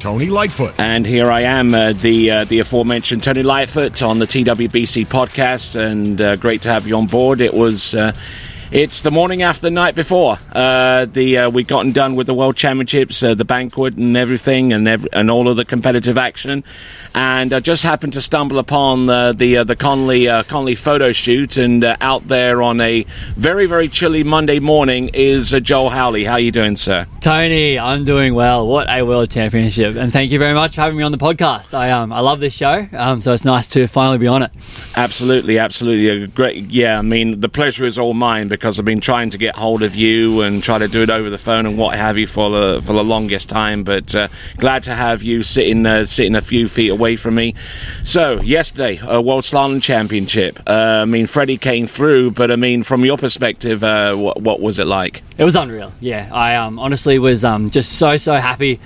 Tony Lightfoot. And here I am, uh, the uh, the aforementioned Tony Lightfoot on the TWBC podcast, and uh, great to have you on board. It was. Uh, it's the morning after the night before. Uh, the uh, we gotten done with the World Championships, uh, the banquet, and everything, and every, and all of the competitive action. And I just happened to stumble upon uh, the uh, the Connelly uh, Connelly photo shoot, and out there on a very very chilly Monday morning is Joel Howley. How are you doing, sir? Tony, I'm doing well. What a World Championship, and thank you very much for having me on the podcast. I um I love this show, um, so it's nice to finally be on it. Absolutely, absolutely, great. Yeah, I mean the pleasure is all mine because I've been trying to get hold of you and try to do it over the phone and what have you for the, for the longest time. But uh, glad to have you sitting uh, sitting a few feet away from me. So yesterday, a World Slalom Championship. Uh, I mean, Freddie came through, but I mean, from your perspective, uh, what, what was it like? It was unreal. Yeah, I um, honestly was um, just so so happy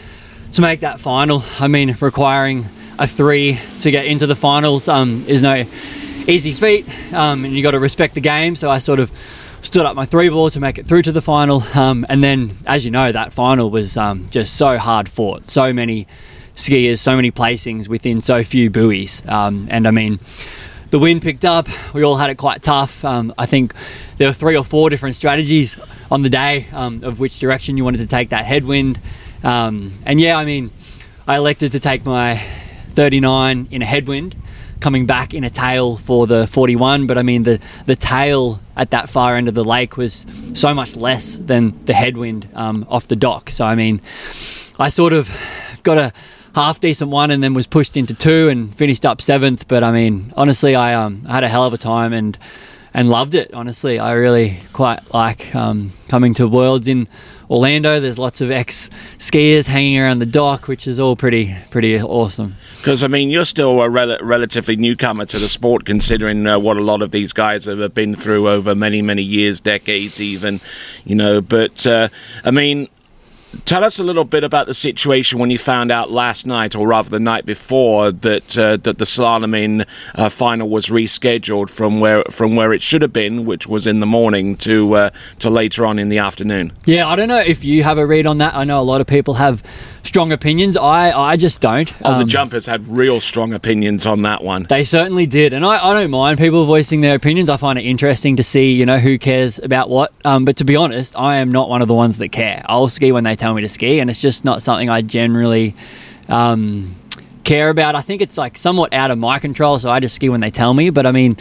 to make that final. I mean, requiring a three to get into the finals um, is no easy feat, um, and you got to respect the game. So I sort of stood up my three ball to make it through to the final. Um, and then, as you know, that final was um, just so hard fought. So many skiers, so many placings within so few buoys. Um, and I mean, the wind picked up. We all had it quite tough. Um, I think there were three or four different strategies on the day um, of which direction you wanted to take that headwind. Um, and yeah, I mean, I elected to take my 39 in a headwind coming back in a tail for the 41 but i mean the the tail at that far end of the lake was so much less than the headwind um, off the dock. So i mean i sort of got a half decent one and then was pushed into two and finished up seventh. But i mean honestly i um, had a hell of a time and and loved it honestly. I really quite like um, coming to worlds in Orlando. There's lots of ex skiers hanging around the dock, which is all pretty pretty awesome. Because I mean, you're still a rel- relatively newcomer to the sport, considering uh, what a lot of these guys have been through over many many years, decades even. You know, but uh, I mean, Tell us a little bit about the situation when you found out last night, or rather the night before, that uh, that the slalom uh, final was rescheduled from where from where it should have been, which was in the morning, to uh, to later on in the afternoon. Yeah, I don't know if you have a read on that. I know a lot of people have strong opinions. I I just don't. Oh, um, the jumpers had real strong opinions on that one. They certainly did, and I, I don't mind people voicing their opinions. I find it interesting to see you know who cares about what. Um, but to be honest, I am not one of the ones that care. I'll ski when they tell me to ski, and it's just not something I generally. Um, care about. I think it's like somewhat out of my control, so I just ski when they tell me. But I mean,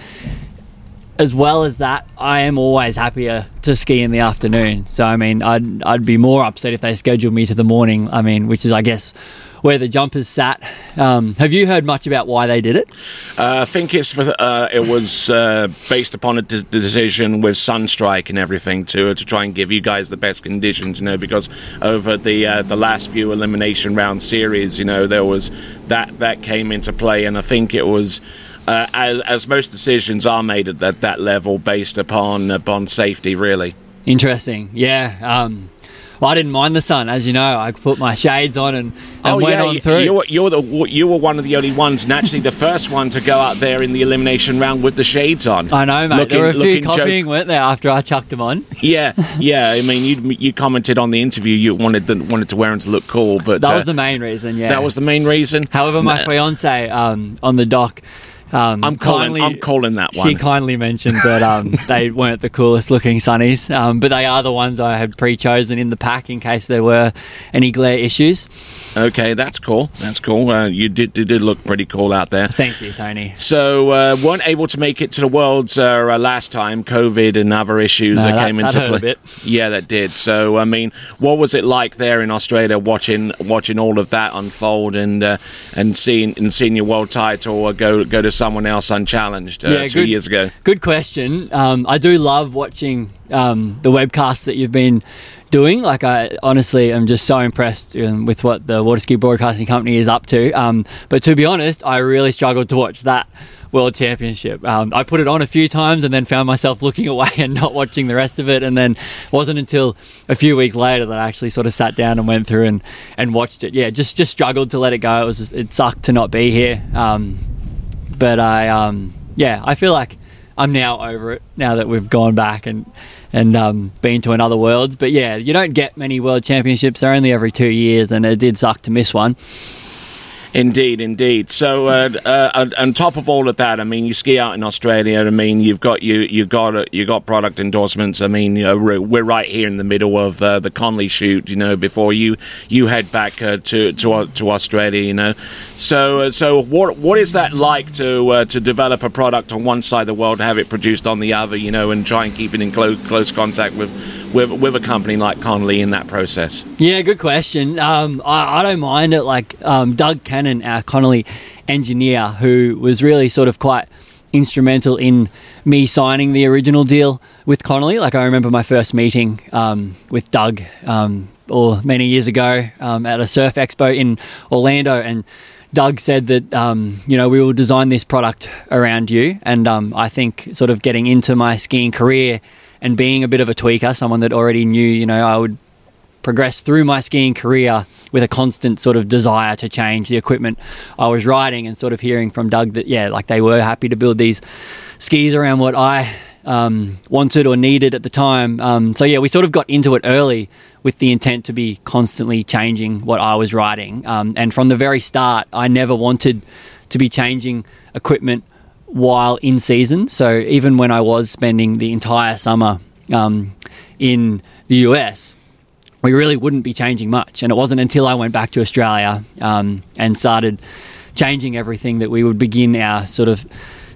as well as that, I am always happier to ski in the afternoon. So I mean, I'd I'd be more upset if they scheduled me to the morning. I mean, which is I guess where the jumpers sat. Um, have you heard much about why they did it? Uh, I think it's for, uh, it was uh, based upon a de- decision with Sunstrike and everything to to try and give you guys the best conditions. You know, because over the uh, the last few elimination round series, you know, there was that that came into play, and I think it was uh, as, as, most decisions are made at that, that level based upon upon safety, really. Interesting, yeah. Um, I didn't mind the sun, as you know. I put my shades on and, and oh, went yeah, on through. You were, you were, the you were one of the only ones, naturally, the first one to go out there in the elimination round with the shades on. I know, mate. Looking, there were a few copying, joke. weren't there, after I chucked them on? Yeah, yeah. I mean, you you commented on the interview you wanted the, wanted to wear them to look cool, but that was uh, the main reason. Yeah, that was the main reason. However, my fiance um, on the dock um, I'm calling. Kindly, I'm calling that one. She kindly mentioned that um, they weren't the coolest looking sunnies, um, but they are the ones I had pre-chosen in the pack in case there were any glare issues. Okay, that's cool. That's cool. Uh, you did, did, look pretty cool out there. Thank you, Tony. So uh, weren't able to make it to the worlds uh, uh last time. COVID and other issues no, that, that, came into that play. Yeah, that did. So I mean, what was it like there in Australia, watching watching all of that unfold and uh, and seeing and seeing your world title go go to someone else unchallenged uh, two good, years ago? Good question. Um, I do love watching um, the webcasts that you've been doing. Like, I honestly am just so impressed um, with what the Water Ski Broadcasting Company is up to. Um, but to be honest, I really struggled to watch that World Championship. Um, I put it on a few times and then found myself looking away and not watching the rest of it. And then it wasn't until a few weeks later that I actually sort of sat down and went through and, and watched it. Yeah, just just struggled to let it go. It was it sucked to not be here. Um, but I um, yeah, I feel like I'm now over it now that we've gone back and and um, been to another worlds. But yeah, you don't get many world championships. They're only every two years, and it did suck to miss one. Indeed, indeed. So, uh, uh, on top of all of that, I mean, you ski out in Australia. I mean, you've got you you got uh, you got product endorsements. I mean, you know, we're right here in the middle of uh, the Connelly shoot. You know, before you you head back uh, to to to Australia. You know, so uh, so what what is that like to to develop a product on one side of the world, have it produced on the other? You know, and try and keep it in close close contact with with with a company like Connelly in that process. Yeah, good question. Um, I, I don't mind it. Like um, Doug Can Cannon, our Connelly engineer, who was really sort of quite instrumental in me signing the original deal with Connelly. Like I remember my first meeting um, with Doug, um, or many years ago, um, at a surf expo in Orlando, and Doug said that um, you know we will design this product around you, and um, I think sort of getting into my skiing career and being a bit of a tweaker, someone that already knew you know I would progress through my skiing career with a constant sort of desire to change the equipment I was riding and sort of hearing from Doug that, yeah, like they were happy to build these skis around what I um, wanted or needed at the time. Um, so, yeah, we sort of got into it early with the intent to be constantly changing what I was riding. Um, and from the very start, I never wanted to be changing equipment while in season. So, even when I was spending the entire summer um, in the US, we really wouldn't be changing much. And it wasn't until I went back to Australia um, and started changing everything that we would begin our sort of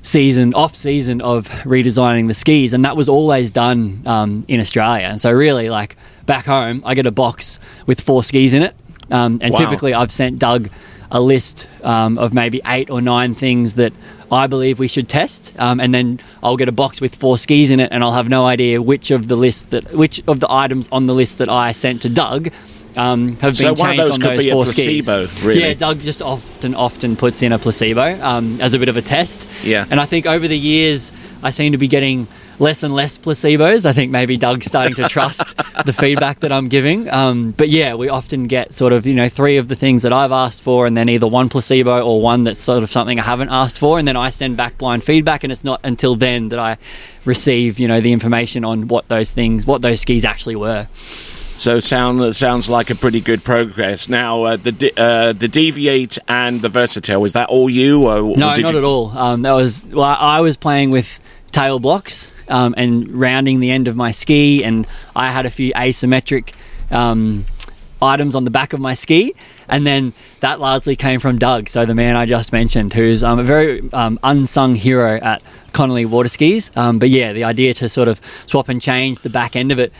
season, off season of redesigning the skis. And that was always done um, in Australia. And so, really, like back home, I get a box with four skis in it. Um, and wow. typically, I've sent Doug a list um, of maybe eight or nine things that I believe we should test, um, and then I'll get a box with four skis in it, and I'll have no idea which of the list that which of the items on the list that I sent to Doug um, have so been changed on those four a placebo, skis. Really? Yeah, Doug just often often puts in a placebo um, as a bit of a test. Yeah, and I think over the years I seem to be getting less and less placebos. I think maybe Doug's starting to trust the feedback that I'm giving. Um, but yeah, we often get sort of, you know, three of the things that I've asked for, and then either one placebo or one that's sort of something I haven't asked for. And then I send back blind feedback, and it's not until then that I receive, you know, the information on what those things, what those skis actually were. So sound sounds like a pretty good progress. Now uh, the uh, the DV8 and the versatile is that all you? Or, no, or not you... at all. Um, that was well, I was playing with tail blocks um, and rounding the end of my ski, and I had a few asymmetric um, items on the back of my ski, and then that largely came from Doug, so the man I just mentioned, who's um, a very um, unsung hero at Connelly Water Skis. Um, but yeah, the idea to sort of swap and change the back end of it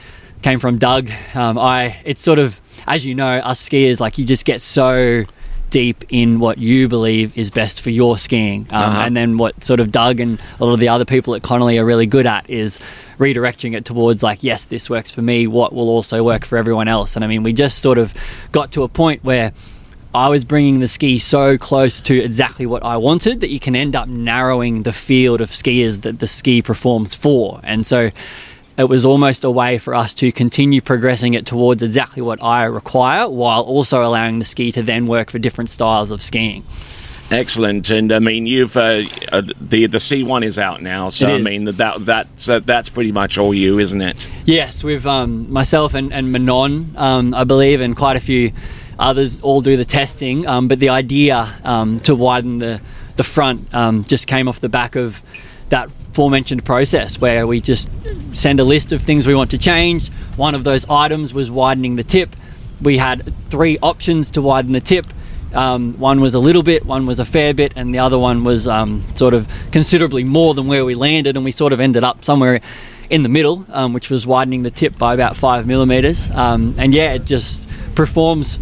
came from Doug. Um, I it's sort of as you know, us skiers like you just get so deep in what you believe is best for your skiing. Um, uh-huh. And then what sort of Doug and a lot of the other people at Connelly are really good at is redirecting it towards like, yes, this works for me. What will also work for everyone else? And I mean, we just sort of got to a point where I was bringing the ski so close to exactly what I wanted that you can end up narrowing the field of skiers that the ski performs for. And so it was almost a way for us to continue progressing it towards exactly what I require while also allowing the ski to then work for different styles of skiing. Excellent, and I mean you've uh, uh, the the C one is out now, so I mean that that's uh, that's pretty much all you, isn't it? Yes, with um, myself and, and Manon, um, I believe, and quite a few others all do the testing. Um, but the idea um, to widen the the front um, just came off the back of that aforementioned process where we just send a list of things we want to change. One of those items was widening the tip. We had three options to widen the tip. Um, one was a little bit, one was a fair bit, and the other one was um, sort of considerably more than where we landed, and we sort of ended up somewhere in the middle, um, which was widening the tip by about five millimeters. Um, and yeah, it just performs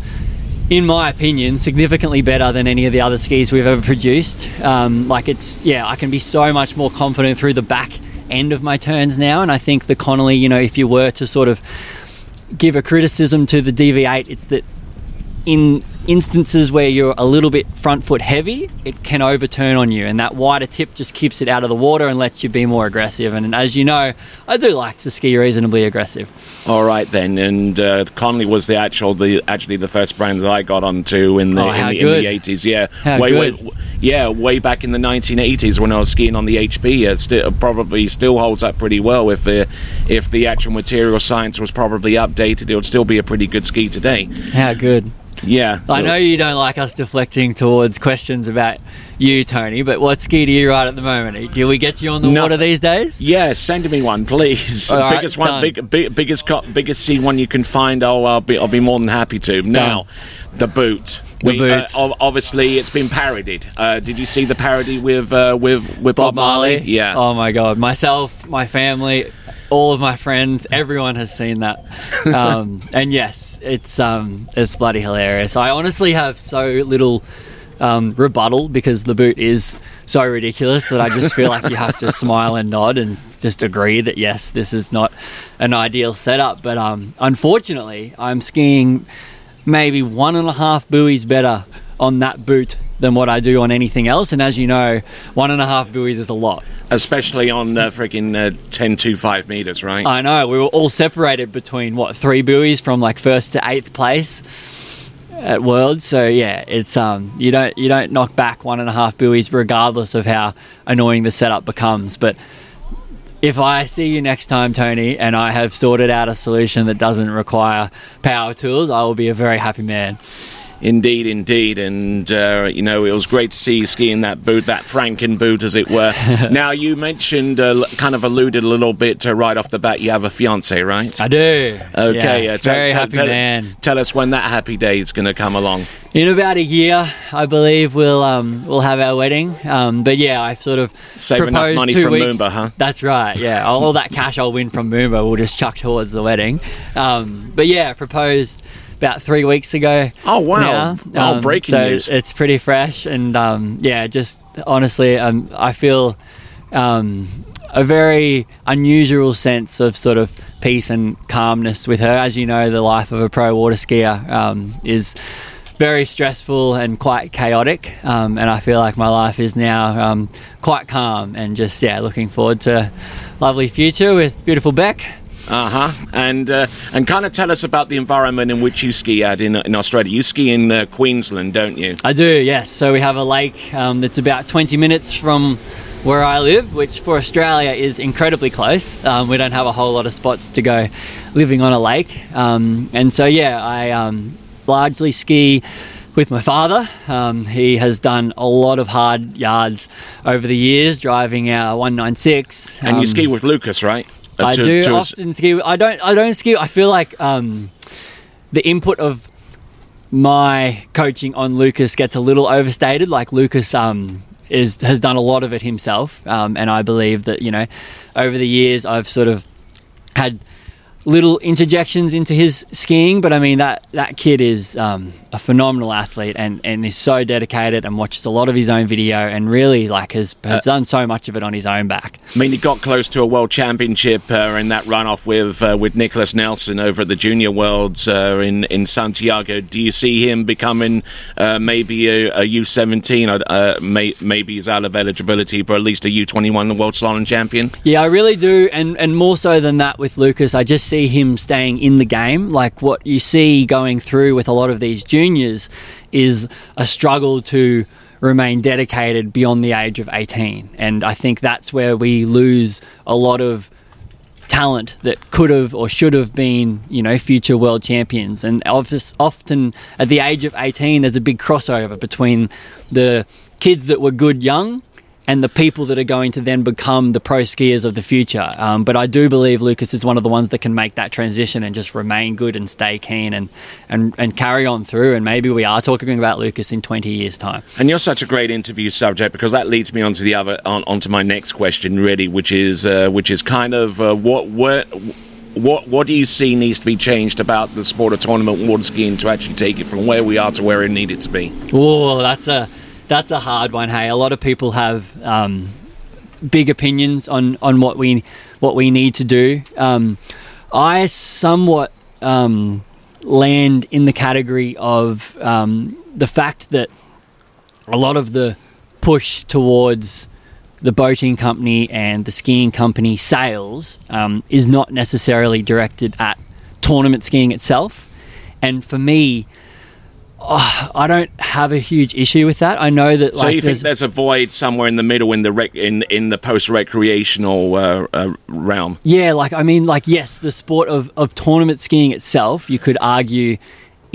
in my opinion, significantly better than any of the other skis we've ever produced. Um, like it's, yeah, I can be so much more confident through the back end of my turns now. And I think the Connelly, you know, if you were to sort of give a criticism to the DV8, it's that in instances where you're a little bit front foot heavy, it can overturn on you, and that wider tip just keeps it out of the water and lets you be more aggressive. And, as you know, I do like to ski reasonably aggressive. All right then, and uh, Connelly was the actual, the actually the first brand that I got onto in the Oh, in, the, in the 80s. Yeah, How way, good. way, yeah, way back in the 1980s when I was skiing on the HP. It still probably still holds up pretty well. If the if the actual material science was probably updated, it would still be a pretty good ski today. How good. Yeah, I know you don't like us deflecting towards questions about you, Tony, but what ski do you ride at the moment? Do we get you on the Nothing. water these days? Yeah, send me one, please. All right, biggest one, done. big, big, biggest, co- biggest sea one you can find. Oh, I'll be, I'll be more than happy to. Now, the boot. The We, boot. Uh, obviously, it's been parodied. Uh, did you see the parody with uh, with with Bob, Bob Marley. Yeah. Oh my god, myself, my family, all of my friends, everyone has seen that. Um, and yes, it's um, it's bloody hilarious. I honestly have so little um, rebuttal because the boot is so ridiculous that I just feel like you have to smile and nod and just agree that yes, this is not an ideal setup. But um, unfortunately, I'm skiing maybe one and a half buoys better on that boot than what I do on anything else. And as you know, one and a half buoys is a lot. Especially on uh, freaking uh, 10 to 5 meters, right? I know we were all separated between what three buoys from like first to eighth place at Worlds. So yeah, it's um you don't you don't knock back one and a half buoys regardless of how annoying the setup becomes. But if I see you next time, Tony, and I have sorted out a solution that doesn't require power tools, I will be a very happy man. Indeed, indeed, and uh, you know it was great to see you skiing that boot, that Franken boot, as it were. now you mentioned, uh, kind of alluded a little bit uh, right off the bat. You have a fiance, right? I do. Okay, Yes, uh, tell- very tell- happy tell- man. Tell us when that happy day is going to come along. In about a year, I believe we'll um, we'll have our wedding. Um, but yeah, I've sort of Save enough money from weeks. Moomba, huh? That's right. Yeah, all, that cash I'll win from Moomba we'll just chuck towards the wedding. Um, but yeah, proposed about three weeks ago. Oh, wow. now. Oh, breaking so news. It's pretty fresh, and um, yeah, just honestly, um, I feel. Um, a very unusual sense of sort of peace and calmness with her. As you know, the life of a pro water skier um, is very stressful and quite chaotic. Um, and I feel like my life is now um, quite calm and just yeah, looking forward to a lovely future with beautiful Beck. Uh huh. And uh, and kind of tell us about the environment in which you ski at in, in Australia. You ski in uh, Queensland, don't you? I do, yes. So we have a lake um, that's about 20 minutes from where I live, which for Australia is incredibly close. Um, we don't have a whole lot of spots to go living on a lake. Um, and so, yeah, I um, largely ski with my father. Um, he has done a lot of hard yards over the years, driving our 196. And you Um, ski with Lucas, right? Uh, I to- do to- often ski. I don't. I don't ski. I feel like um, the input of my coaching on Lucas gets a little overstated. Like Lucas um, is has done a lot of it himself, um, and I believe that you know, over the years I've sort of had little interjections into his skiing. But I mean that that kid is um, a phenomenal athlete and and is so dedicated and watches a lot of his own video and really like has, has done so much of it on his own back. I mean, he got close to a world championship uh, in that runoff with uh, with Nicholas Nelson over at the Junior Worlds uh, in in Santiago. Do you see him becoming uh, maybe a, a U17? Uh, may, maybe he's out of eligibility, but at least a U21 World Slalom champion. Yeah, I really do, and and more so than that with Lucas, I just see him staying in the game. Like what you see going through with a lot of these juniors is a struggle to remain dedicated beyond the age of 18, and I think that's where we lose a lot of talent that could have or should have been, you know, future world champions. And often, often at the age of 18, there's a big crossover between the kids that were good young and the people that are going to then become the pro skiers of the future. Um, but I do believe Lucas is one of the ones that can make that transition and just remain good and stay keen and, and, and carry on through. And maybe we are talking about Lucas in 20 years' time. And you're such a great interview subject because that leads me on to the other on, onto my next question, really, which is uh, which is kind of uh, what what what what do you see needs to be changed about the sport of tournament water skiing to actually take it from where we are to where it needed to be? Oh, that's a that's a hard one. Hey, a lot of people have um, big opinions on on what we what we need to do. Um, I somewhat um, land in the category of um, the fact that a lot of the push towards the boating company and the skiing company sales um, is not necessarily directed at tournament skiing itself. And for me, oh, I don't have a huge issue with that. I know that. So like, you think there's a void somewhere in the middle in the rec- in in the post recreational uh, uh, realm? Yeah, like I mean, like yes, the sport of of tournament skiing itself, you could argue,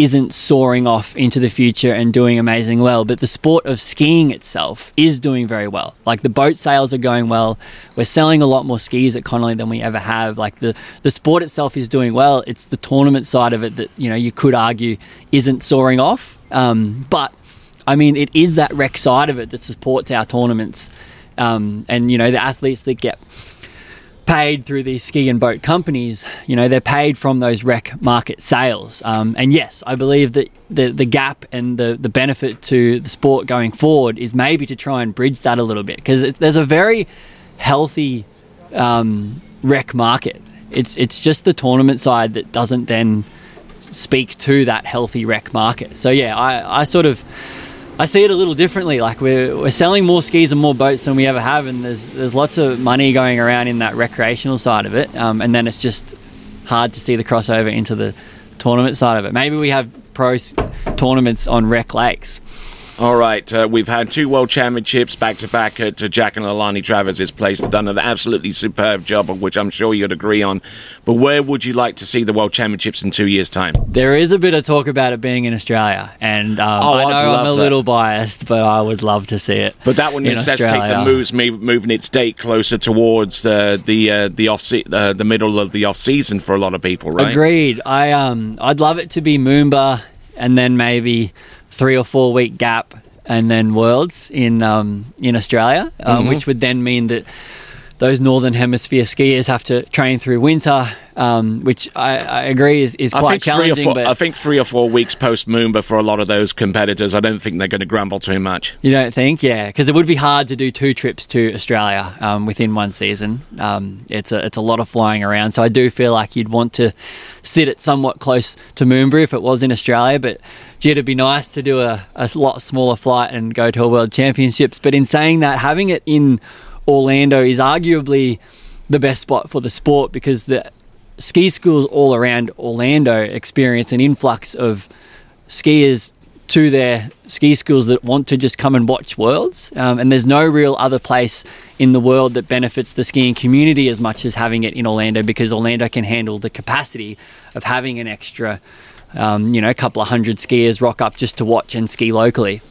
isn't soaring off into the future and doing amazing well, but the sport of skiing itself is doing very well. Like the boat sales are going well. We're selling a lot more skis at Connelly than we ever have. Like the the sport itself is doing well. It's the tournament side of it that you know you could argue isn't soaring off. Um, but I mean, it is that rec side of it that supports our tournaments, um, and you know the athletes that get paid through these ski and boat companies, you know, they're paid from those rec market sales. Um, and yes, I believe that the, the gap and the, the benefit to the sport going forward is maybe to try and bridge that a little bit because there's a very healthy um, rec market. It's, it's just the tournament side that doesn't then speak to that healthy rec market. So yeah, I, I sort of I see it a little differently. Like we're, we're selling more skis and more boats than we ever have, and there's there's lots of money going around in that recreational side of it. Um, and then it's just hard to see the crossover into the tournament side of it. Maybe we have pro tournaments on rec lakes. All right, uh, we've had two world championships back to back at Jack and Alani Travers's place. They've done an absolutely superb job, of which I'm sure you'd agree on. But where would you like to see the world championships in two years' time? There is a bit of talk about it being in Australia, and um, Oh, I know I'm a that. little biased, but I would love to see it. But that would necessitate the Australia. moves move, moving its date closer towards uh, the uh, the off se- uh, the middle of the off season for a lot of people, right? Agreed. I um I'd love it to be Moomba and then maybe three or four week gap and then Worlds in um in Australia, um, Mm-hmm. which would then mean that those northern hemisphere skiers have to train through winter, um, which I, I agree is, is quite challenging. four. but I think three or four weeks post Moomba for a lot of those competitors. I don't think they're going to grumble too much. You don't think? Yeah, because it would be hard to do two trips to Australia um, within one season. Um, it's a it's a lot of flying around, so I do feel like you'd want to sit it somewhat close to Moomba if it was in Australia. But gee, it'd be nice to do a, a lot smaller flight and go to a World Championships. But in saying that, having it in Orlando is arguably the best spot for the sport because the ski schools all around Orlando experience an influx of skiers to their ski schools that want to just come and watch worlds. Um, and there's no real other place in the world that benefits the skiing community as much as having it in Orlando because Orlando can handle the capacity of having an extra, um, you know, a couple of hundred skiers rock up just to watch and ski locally.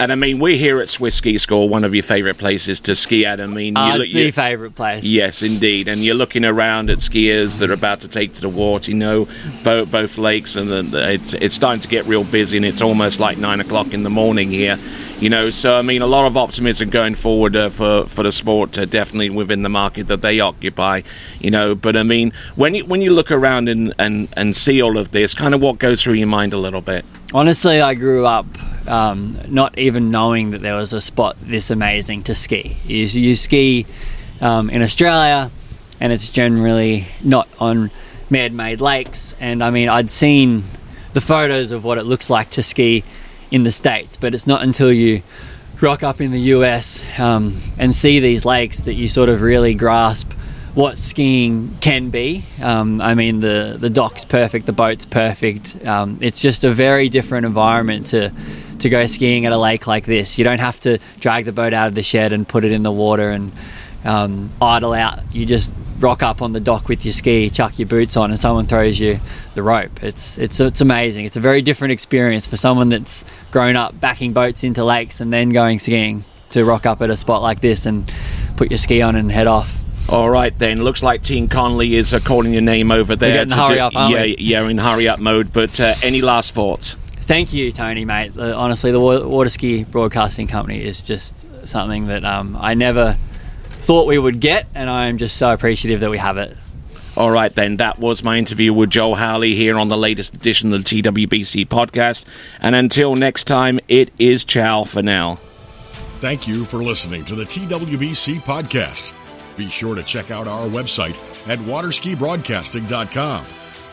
And I mean, we're here at Swiss Ski School, one of your favourite places to ski at. I mean, Uh, look- it's the favourite place. Yes, indeed. And you're looking around at skiers that are about to take to the water, you know, both, both lakes, and the, the- it's it's starting to get real busy, and it's almost like nine o'clock in the morning here, you know. So I mean, a lot of optimism going forward uh, for for the sport, uh, definitely within the market that they occupy, you know. But I mean, when you when you look around and and and see all of this, kind of what goes through your mind a little bit. Honestly, I grew up um, not even knowing that there was a spot this amazing to ski. You, you ski um, in Australia, and it's generally not on man-made lakes. And I mean, I'd seen the photos of what it looks like to ski in the states, but it's not until you rock up in the US um, and see these lakes that you sort of really grasp what skiing can be. Um, I mean, the the dock's perfect, the boat's perfect. Um, it's just a very different environment to to go skiing at a lake like this. You don't have to drag the boat out of the shed and put it in the water and um, idle out. You just rock up on the dock with your ski, chuck your boots on, and someone throws you the rope. It's it's it's amazing. It's a very different experience for someone that's grown up backing boats into lakes and then going skiing to rock up at a spot like this and put your ski on and head off. All right, then. Looks like Team Connelly is uh, calling your name over there. getting to hurry do- up, yeah, we? yeah, in hurry up mode. But uh, any last thoughts? Thank you, Tony, mate. Uh, honestly, the Wa- Water Ski Broadcasting Company is just something that um, I never thought we would get, and I am just so appreciative that we have it. All right, then. That was my interview with Joel Howley here on the latest edition of the TWBC podcast. And until next time, it is ciao for now. Thank you for listening to the TWBC podcast. Be sure to check out our website at waterskibroadcasting.com.